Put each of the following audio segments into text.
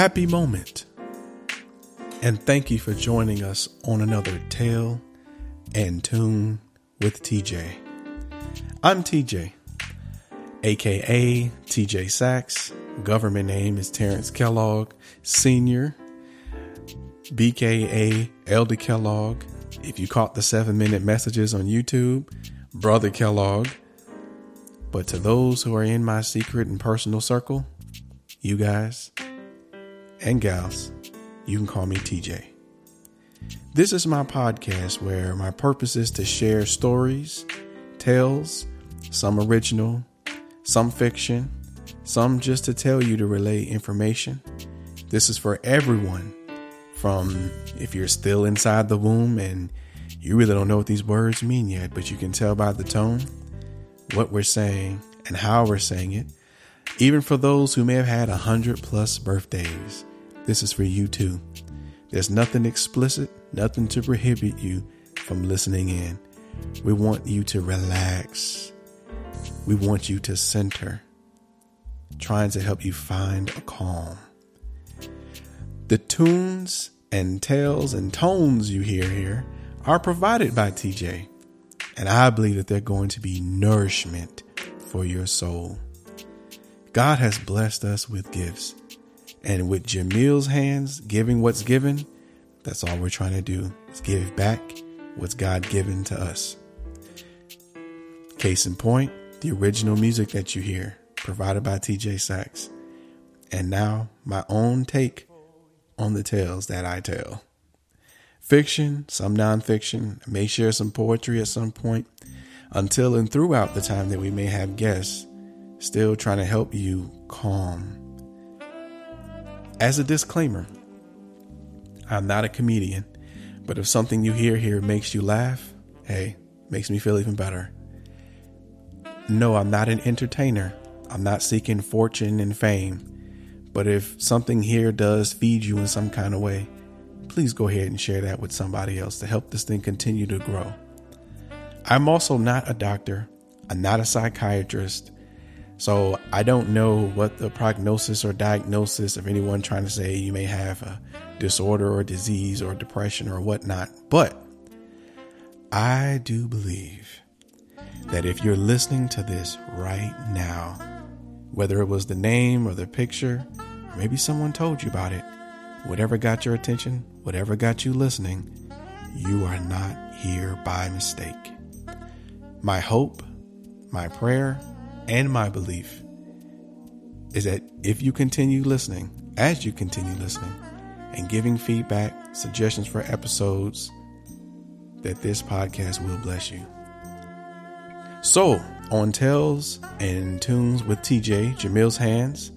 Happy moment. And thank you for joining us on another Tale and Tune with TJ. I'm TJ, aka TJ Sax. Government name is Terrence Kellogg, Senior, BKA Elder Kellogg. If you caught the seven minute messages on YouTube, Brother Kellogg. But to those who are in my secret and personal circle, you guys and gals, you can call me TJ. This is my podcast where my purpose is to share stories, tales, some original, some fiction, some just to tell you to relay information. This is for everyone from if you're still inside the womb and you really don't know what these words mean yet, but you can tell by the tone what we're saying and how we're saying it. Even for those who may have had a hundred plus birthdays, this is for you too. There's nothing explicit, nothing to prohibit you from listening in. We want you to relax. We want you to center, trying to help you find a calm. The tunes and tales and tones you hear here are provided by TJ, and I believe that they're going to be nourishment for your soul. God has blessed us with gifts, and with Jamil's hands giving what's given, that's all we're trying to do is give back what's God given to us. Case in point, the original music that you hear, provided by TJ Sax, and now my own take on the tales that I tell. Fiction, some nonfiction, I may share some poetry at some point, until and throughout the time that we may have guests, still trying to help you calm. As a disclaimer, I'm not a comedian, but if something you hear here makes you laugh, hey, makes me feel even better. No, I'm not an entertainer. I'm not seeking fortune and fame. But if something here does feed you in some kind of way, please go ahead and share that with somebody else to help this thing continue to grow. I'm also not a doctor, I'm not a psychiatrist, so I don't know what the prognosis or diagnosis of anyone trying to say you may have a disorder or disease or depression or whatnot. But I do believe that if you're listening to this right now, whether it was the name or the picture, maybe someone told you about it, whatever got your attention, whatever got you listening, you are not here by mistake. My hope, my prayer, and my belief is that if you continue listening, as you continue listening, and giving feedback, suggestions for episodes, that this podcast will bless you. So, on Tales and Tunes with TJ, Jamil's Hands,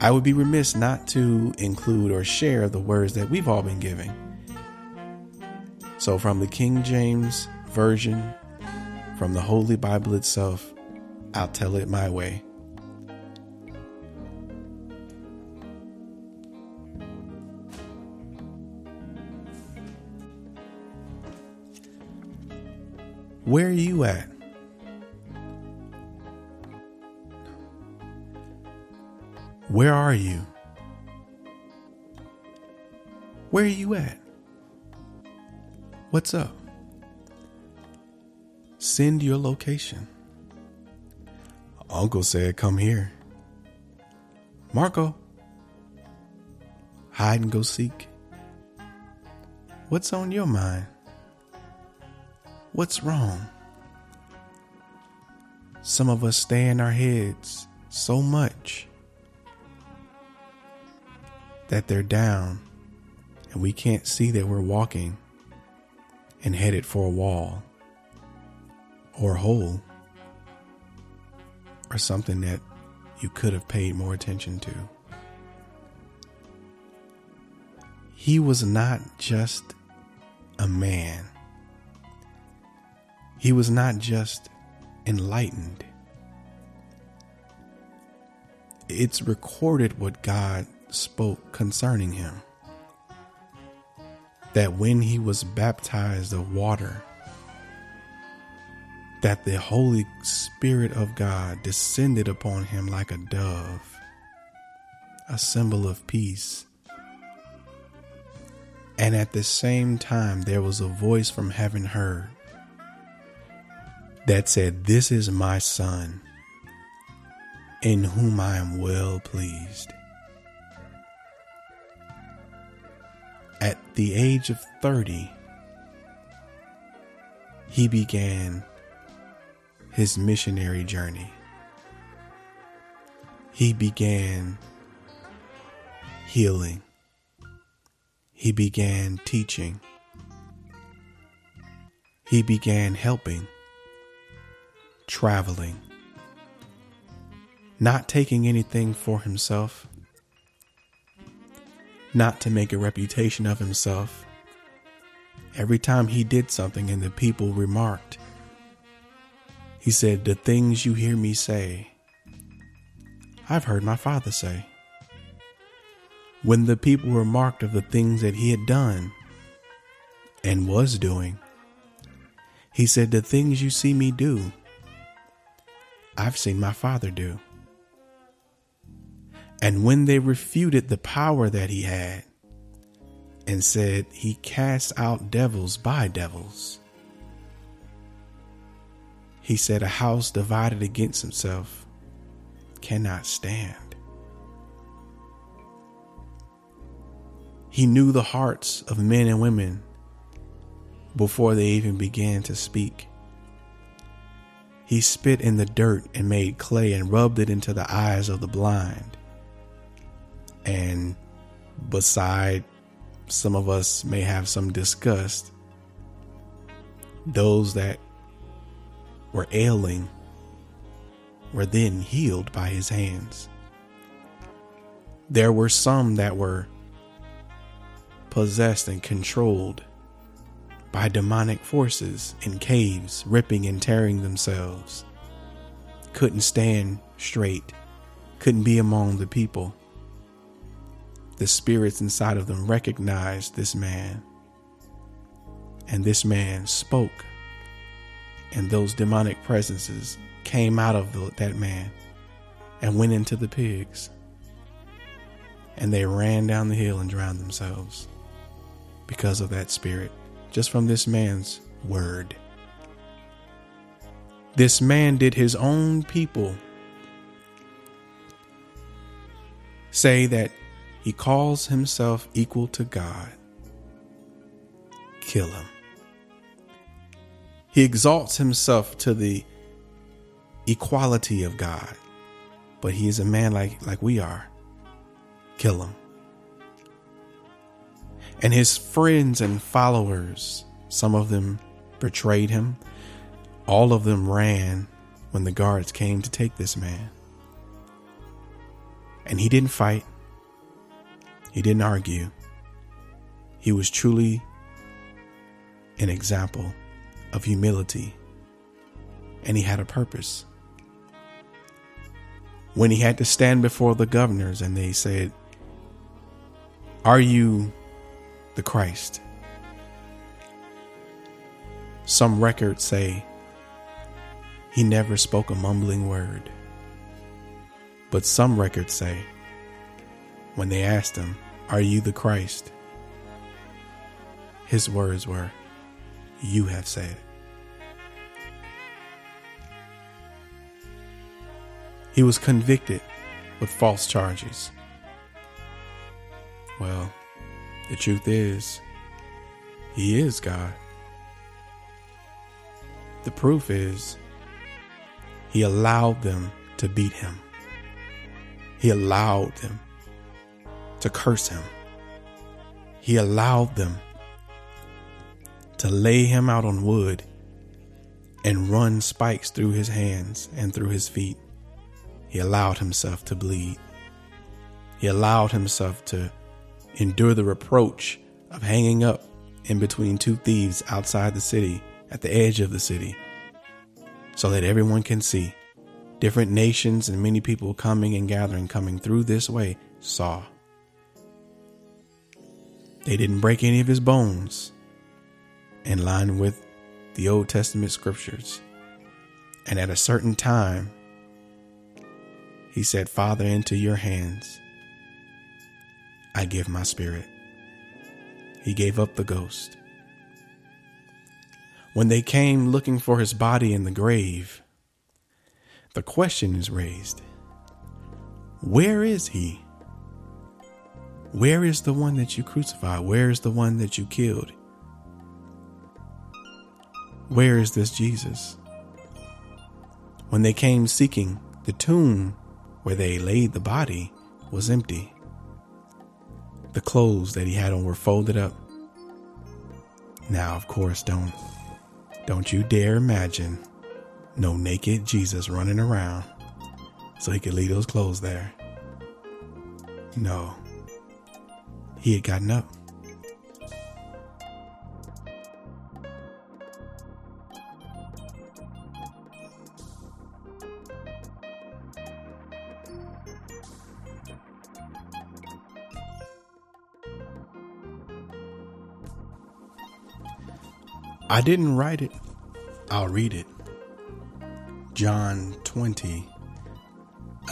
I would be remiss not to include or share the words that we've all been giving. So, from the King James Version, from the Holy Bible itself, I'll tell it my way. Where are you at? Where are you? Where are you at? What's up? Send your location. Uncle said, Come here. Marco, hide and go seek. What's on your mind? What's wrong? Some of us stay in our heads so much that they're down and we can't see that we're walking and headed for a wall or a hole or something that you could have paid more attention to. He was not just a man. He was not just enlightened. It's recorded what God spoke concerning him. That when he was baptized of water, that the Holy Spirit of God descended upon him like a dove, a symbol of peace. And at the same time, there was a voice from heaven heard that said, This is my son, in whom I am well pleased. At the age of 30, he began his missionary journey. He began healing. He began teaching. He began helping, traveling, not taking anything for himself, not to make a reputation of himself, Every time he did something and the people remarked, he said, The things you hear me say, I've heard my father say. When the people remarked of the things that he had done and was doing, he said, The things you see me do, I've seen my father do. And when they refuted the power that he had, and said he cast out devils by devils. He said, A house divided against himself cannot stand. He knew the hearts of men and women before they even began to speak. He spit in the dirt and made clay and rubbed it into the eyes of the blind. And beside some of us may have some disgust. Those that were ailing were then healed by his hands. There were some that were possessed and controlled by demonic forces in caves, ripping and tearing themselves. Couldn't stand straight, couldn't be among the people the spirits inside of them recognized this man. And this man spoke. And those demonic presences came out of the, that man and went into the pigs. And they ran down the hill and drowned themselves because of that spirit, just from this man's word. This man did his own people say that he calls himself equal to God. Kill him. He exalts himself to the equality of God, but he is a man like, like we are. Kill him. And his friends and followers, some of them betrayed him, all of them ran when the guards came to take this man. And he didn't fight. He didn't argue. He was truly an example of humility, and he had a purpose. When he had to stand before the governors and they said, Are you the Christ? Some records say he never spoke a mumbling word, but some records say when they asked him, Are you the Christ? His words were, You have said. He was convicted with false charges. Well, the truth is, he is God. The proof is, he allowed them to beat him. He allowed them to curse him. He allowed them to lay him out on wood and run spikes through his hands and through his feet. He allowed himself to bleed. He allowed himself to endure the reproach of hanging up in between two thieves outside the city, at the edge of the city, so that everyone can see. Different nations and many people coming and gathering, coming through this way, saw. They didn't break any of his bones in line with the Old Testament scriptures. And at a certain time, he said, Father, into your hands I give my spirit. He gave up the ghost. When they came looking for his body in the grave, the question is raised Where is he? Where is the one that you crucified? Where is the one that you killed? Where is this Jesus? When they came seeking, the tomb where they laid the body was empty. The clothes that he had on were folded up. Now, of course, don't don't you dare imagine no naked Jesus running around so he could leave those clothes there. No. He had gotten up. I didn't write it. I'll read it. John 20,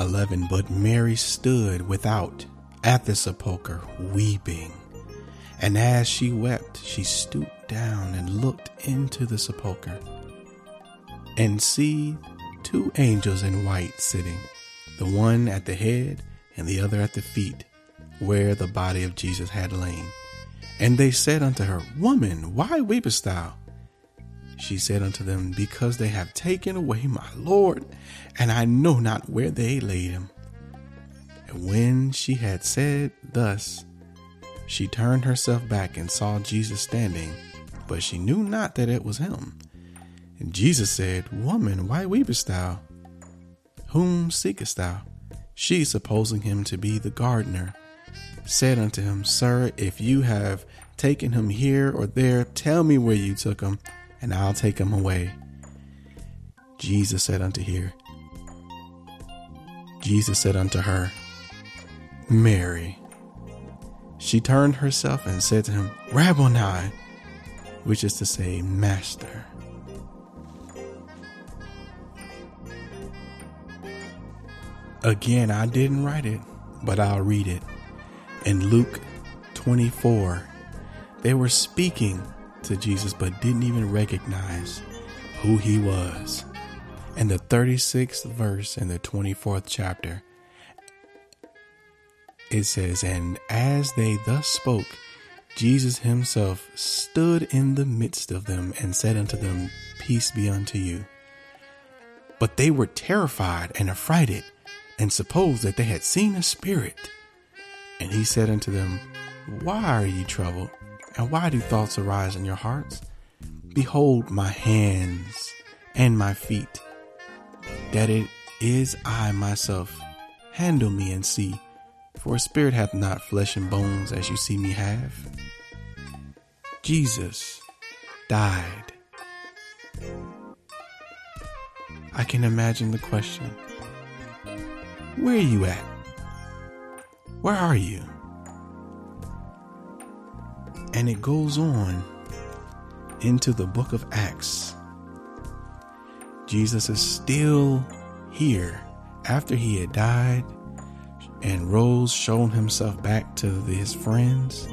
11. But Mary stood without at the sepulchre weeping. And as she wept, she stooped down and looked into the sepulchre. And see two angels in white sitting, the one at the head and the other at the feet, where the body of Jesus had lain. And they said unto her, Woman, why weepest thou? She said unto them, Because they have taken away my Lord, and I know not where they laid him. And when she had said thus, she turned herself back and saw Jesus standing, but she knew not that it was him. And Jesus said, Woman, why weepest thou? Whom seekest thou? She, supposing him to be the gardener, said unto him, Sir, if you have taken him here or there, tell me where you took him, and I'll take him away. Jesus said unto her, Jesus said unto her, Mary. She turned herself and said to him, Rabboni, which is to say, Master. Again, I didn't write it, but I'll read it. In Luke 24, they were speaking to Jesus but didn't even recognize who he was. In the 36th verse in the 24th chapter, it says, And as they thus spoke, Jesus himself stood in the midst of them and said unto them, Peace be unto you. But they were terrified and affrighted and supposed that they had seen a spirit. And he said unto them, Why are ye troubled? And why do thoughts arise in your hearts? Behold my hands and my feet, that it is I myself. Handle me and see, for a spirit hath not flesh and bones as you see me have. Jesus died. I can imagine the question Where are you at? Where are you? And it goes on into the book of Acts. Jesus is still here after he had died and rose, shown himself back to his friends.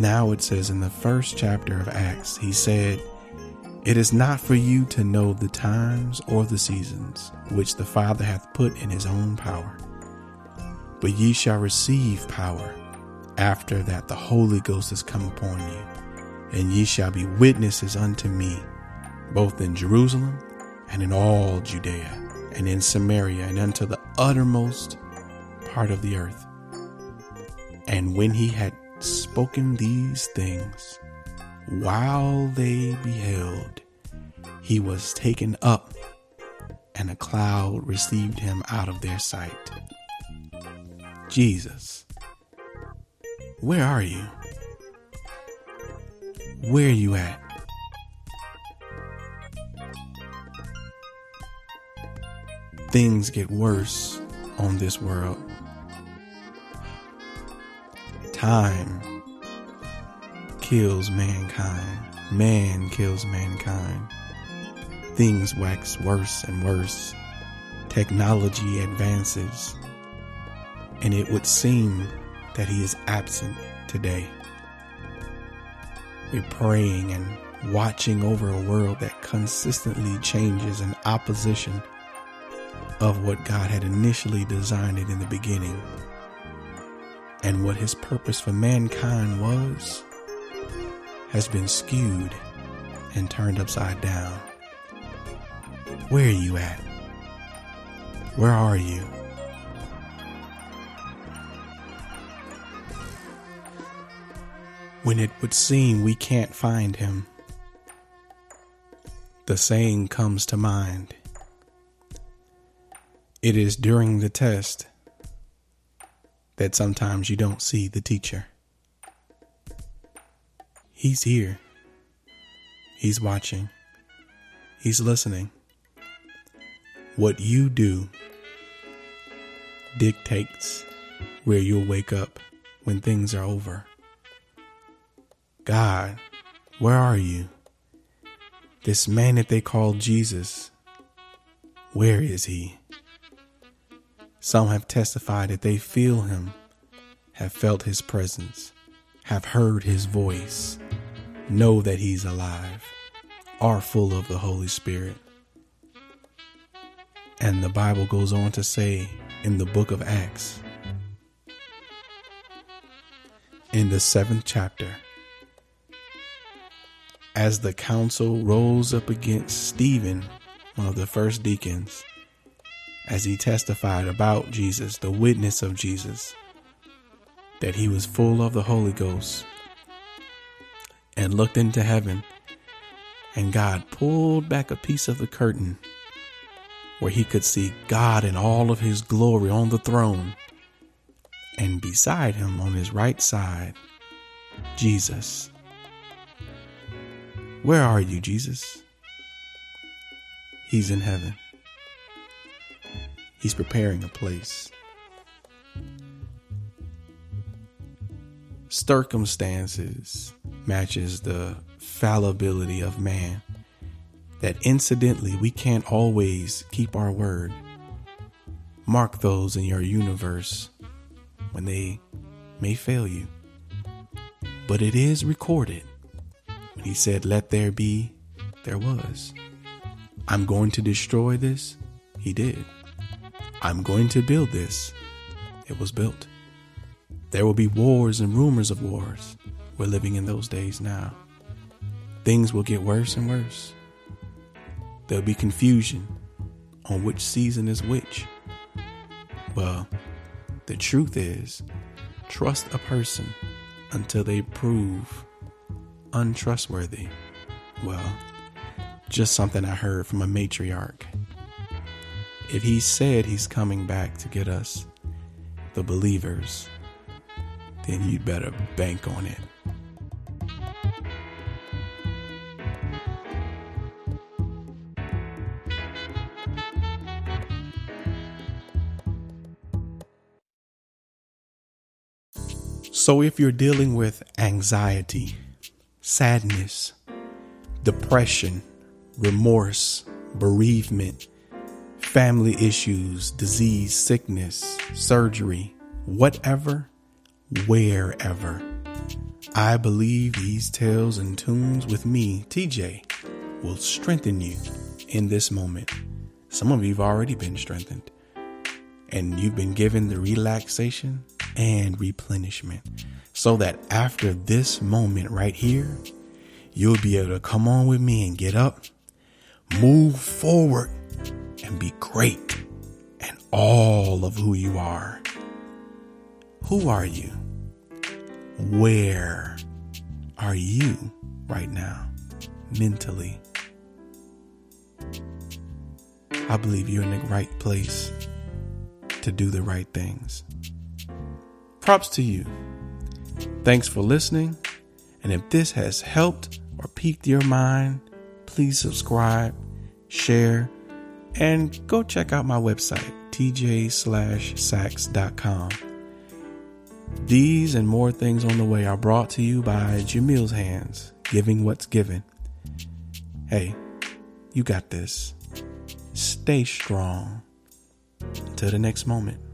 Now it says in the first chapter of Acts, he said, It is not for you to know the times or the seasons which the Father hath put in his own power, but ye shall receive power after that, the Holy Ghost is come upon you, and ye shall be witnesses unto me, both in Jerusalem and in all Judea, and in Samaria, and unto the uttermost part of the earth. And when he had spoken these things, while they beheld, he was taken up, and a cloud received him out of their sight. Jesus where are you? Where are you at? Things get worse on this world. Time kills mankind. Man kills mankind. Things wax worse and worse. Technology advances. And it would seem that he is absent today. We're praying and watching over a world that consistently changes in opposition of what God had initially designed it in the beginning. And what his purpose for mankind was has been skewed and turned upside down. Where are you at? Where are you? When it would seem we can't find him, the saying comes to mind. It is during the test that sometimes you don't see the teacher. He's here. He's watching. He's listening. What you do dictates where you'll wake up when things are over. God, where are you? This man that they call Jesus, where is he? Some have testified that they feel him, have felt his presence, have heard his voice, know that he's alive, are full of the Holy Spirit. And the Bible goes on to say in the book of Acts, in the seventh chapter, as the council rose up against Stephen, one of the first deacons, as he testified about Jesus, the witness of Jesus, that he was full of the Holy Ghost, and looked into heaven, and God pulled back a piece of the curtain where he could see God in all of his glory on the throne, and beside him on his right side, Jesus where are you, Jesus? He's in heaven. He's preparing a place. Circumstances matches the fallibility of man. That incidentally, we can't always keep our word. Mark those in your universe when they may fail you. But it is recorded he said, Let there be, there was. I'm going to destroy this. He did. I'm going to build this. It was built. There will be wars and rumors of wars. We're living in those days now. Things will get worse and worse. There'll be confusion on which season is which. Well, the truth is, trust a person until they prove untrustworthy? Well, just something I heard from a matriarch. If he said he's coming back to get us, the believers, then you'd better bank on it. So, if you're dealing with anxiety, sadness, depression, remorse, bereavement, family issues, disease, sickness, surgery, whatever, wherever. I believe these tales and tunes with me, TJ, will strengthen you in this moment. Some of you have already been strengthened, and you've been given the relaxation and replenishment so that after this moment right here, you'll be able to come on with me and get up, move forward, and be great and all of who you are. Who are you? Where are you right now, mentally? I believe you're in the right place to do the right things. Props to you. Thanks for listening. And if this has helped or piqued your mind, please subscribe, share, and go check out my website, tj-sax.com. These and more things on the way are brought to you by Jamil's Hands, giving what's given. Hey, you got this. Stay strong. Until the next moment.